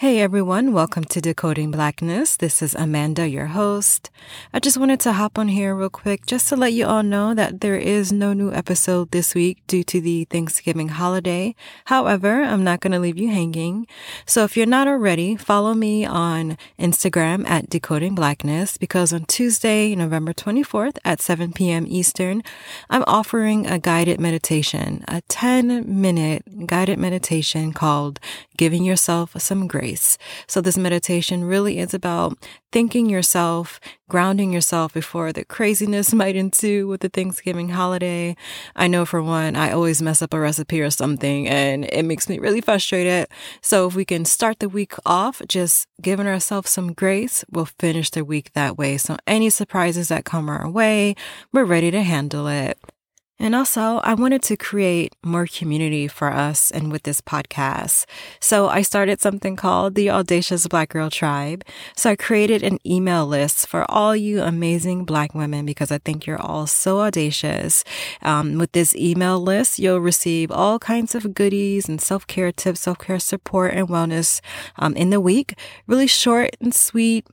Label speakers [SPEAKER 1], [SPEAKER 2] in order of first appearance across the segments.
[SPEAKER 1] Hey everyone, welcome to Decoding Blackness. This is Amanda, your host. I just wanted to hop on here real quick just to let you all know that there is no new episode this week due to the Thanksgiving holiday. However, I'm not going to leave you hanging. So if you're not already, follow me on Instagram at Decoding Blackness because on Tuesday, November 24th at 7 p.m. Eastern, I'm offering a guided meditation, a 10 minute guided meditation called Giving Yourself Some Grace. So this meditation really is about thinking yourself, grounding yourself before the craziness might ensue with the Thanksgiving holiday. I know for one, I always mess up a recipe or something and it makes me really frustrated. So if we can start the week off just giving ourselves some grace, we'll finish the week that way. So any surprises that come our way, we're ready to handle it. And also, I wanted to create more community for us and with this podcast. So I started something called the Audacious Black Girl Tribe. So I created an email list for all you amazing Black women because I think you're all so audacious. Um, with this email list, you'll receive all kinds of goodies and self care tips, self care support, and wellness um, in the week. Really short and sweet,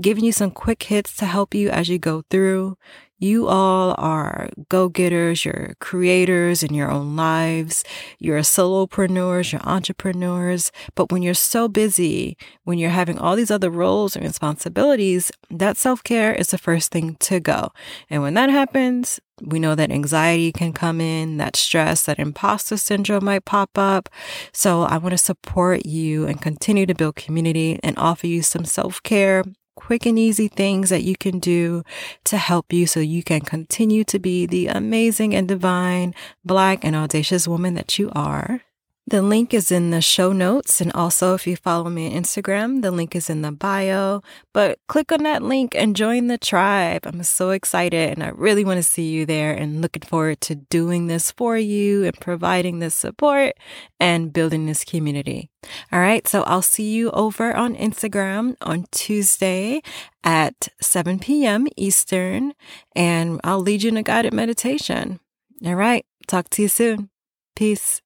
[SPEAKER 1] giving you some quick hits to help you as you go through. You all are go getters, you're creators in your own lives, you're solopreneurs, you're entrepreneurs. But when you're so busy, when you're having all these other roles and responsibilities, that self care is the first thing to go. And when that happens, we know that anxiety can come in, that stress, that imposter syndrome might pop up. So I want to support you and continue to build community and offer you some self care quick and easy things that you can do to help you so you can continue to be the amazing and divine black and audacious woman that you are. The link is in the show notes. And also, if you follow me on Instagram, the link is in the bio. But click on that link and join the tribe. I'm so excited and I really want to see you there and looking forward to doing this for you and providing this support and building this community. All right. So I'll see you over on Instagram on Tuesday at 7 p.m. Eastern and I'll lead you in a guided meditation. All right. Talk to you soon. Peace.